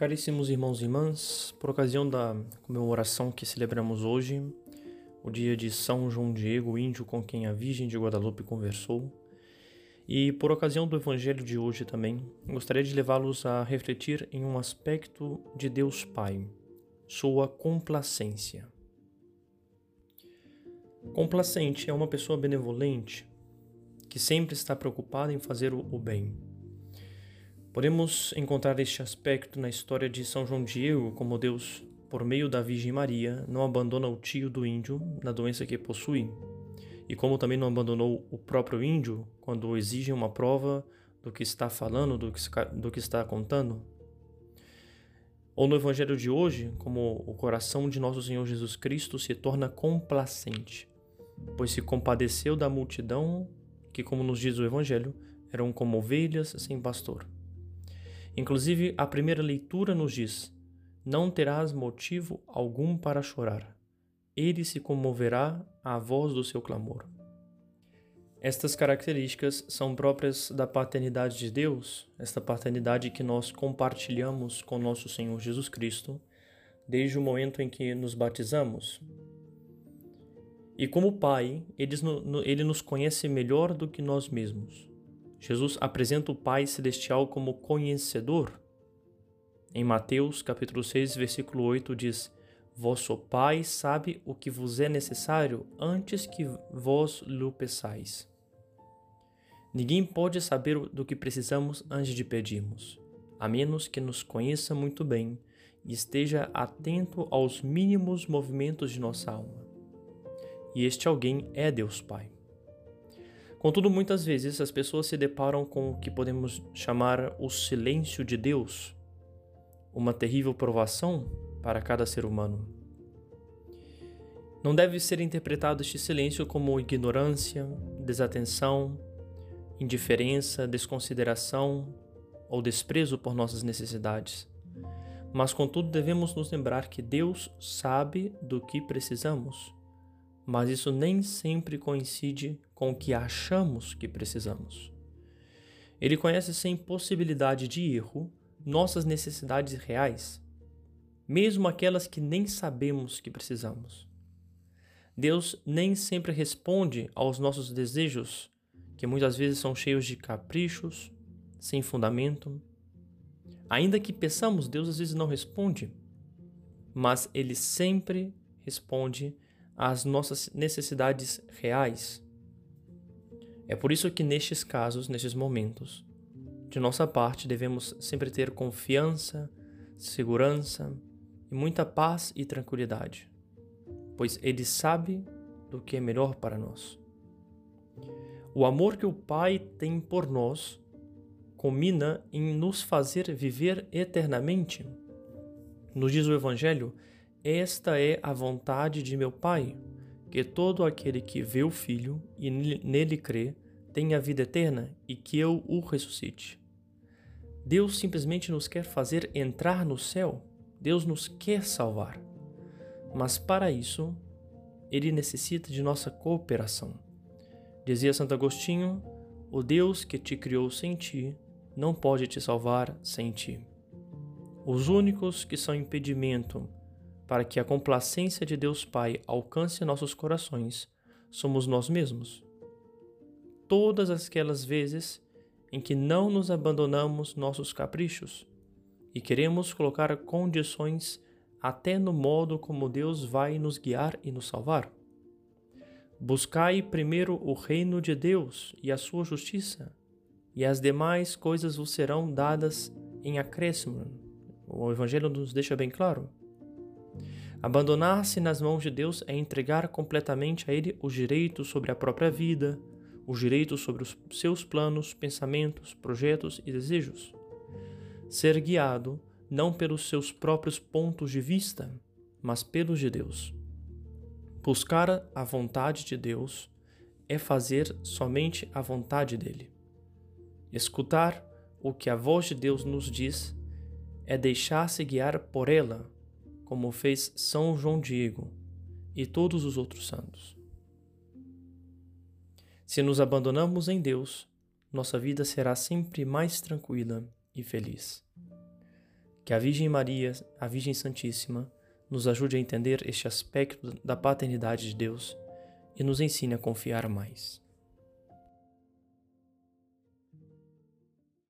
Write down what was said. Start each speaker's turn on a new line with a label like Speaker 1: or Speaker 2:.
Speaker 1: Caríssimos irmãos e irmãs, por ocasião da comemoração que celebramos hoje, o dia de São João Diego, índio com quem a Virgem de Guadalupe conversou, e por ocasião do Evangelho de hoje também, gostaria de levá-los a refletir em um aspecto de Deus Pai, sua complacência. Complacente é uma pessoa benevolente que sempre está preocupada em fazer o bem Podemos encontrar este aspecto na história de São João Diego, como Deus, por meio da Virgem Maria, não abandona o tio do índio na doença que possui, e como também não abandonou o próprio índio quando exige uma prova do que está falando, do que, do que está contando. Ou no Evangelho de hoje, como o coração de nosso Senhor Jesus Cristo se torna complacente, pois se compadeceu da multidão que, como nos diz o Evangelho, eram como ovelhas sem pastor. Inclusive, a primeira leitura nos diz: Não terás motivo algum para chorar. Ele se comoverá à voz do seu clamor. Estas características são próprias da paternidade de Deus, esta paternidade que nós compartilhamos com nosso Senhor Jesus Cristo desde o momento em que nos batizamos. E como Pai, ele nos conhece melhor do que nós mesmos. Jesus apresenta o Pai Celestial como conhecedor. Em Mateus capítulo 6, versículo 8 diz: Vosso Pai sabe o que vos é necessário antes que vós lhe peçais. Ninguém pode saber do que precisamos antes de pedirmos, a menos que nos conheça muito bem e esteja atento aos mínimos movimentos de nossa alma. E este alguém é Deus Pai. Contudo, muitas vezes as pessoas se deparam com o que podemos chamar o silêncio de Deus, uma terrível provação para cada ser humano. Não deve ser interpretado este silêncio como ignorância, desatenção, indiferença, desconsideração ou desprezo por nossas necessidades. Mas, contudo, devemos nos lembrar que Deus sabe do que precisamos mas isso nem sempre coincide com o que achamos que precisamos. Ele conhece sem possibilidade de erro nossas necessidades reais, mesmo aquelas que nem sabemos que precisamos. Deus nem sempre responde aos nossos desejos, que muitas vezes são cheios de caprichos, sem fundamento. Ainda que peçamos, Deus às vezes não responde, mas Ele sempre responde às nossas necessidades reais. É por isso que nestes casos, nestes momentos, de nossa parte devemos sempre ter confiança, segurança e muita paz e tranquilidade, pois Ele sabe do que é melhor para nós. O amor que o Pai tem por nós culmina em nos fazer viver eternamente. Nos diz o Evangelho esta é a vontade de meu Pai, que todo aquele que vê o Filho e nele crê tenha vida eterna e que eu o ressuscite. Deus simplesmente nos quer fazer entrar no céu. Deus nos quer salvar. Mas para isso, ele necessita de nossa cooperação. Dizia Santo Agostinho: O Deus que te criou sem ti não pode te salvar sem ti. Os únicos que são impedimento para que a complacência de Deus Pai alcance nossos corações, somos nós mesmos. Todas aquelas vezes em que não nos abandonamos nossos caprichos e queremos colocar condições até no modo como Deus vai nos guiar e nos salvar. Buscai primeiro o reino de Deus e a sua justiça, e as demais coisas vos serão dadas em acréscimo. O Evangelho nos deixa bem claro. Abandonar-se nas mãos de Deus é entregar completamente a Ele os direitos sobre a própria vida, os direitos sobre os seus planos, pensamentos, projetos e desejos. Ser guiado não pelos seus próprios pontos de vista, mas pelos de Deus. Buscar a vontade de Deus é fazer somente a vontade dele. Escutar o que a voz de Deus nos diz é deixar-se guiar por ela como fez São João Diego e todos os outros santos. Se nos abandonamos em Deus, nossa vida será sempre mais tranquila e feliz. Que a Virgem Maria, a Virgem Santíssima, nos ajude a entender este aspecto da paternidade de Deus e nos ensine a confiar mais.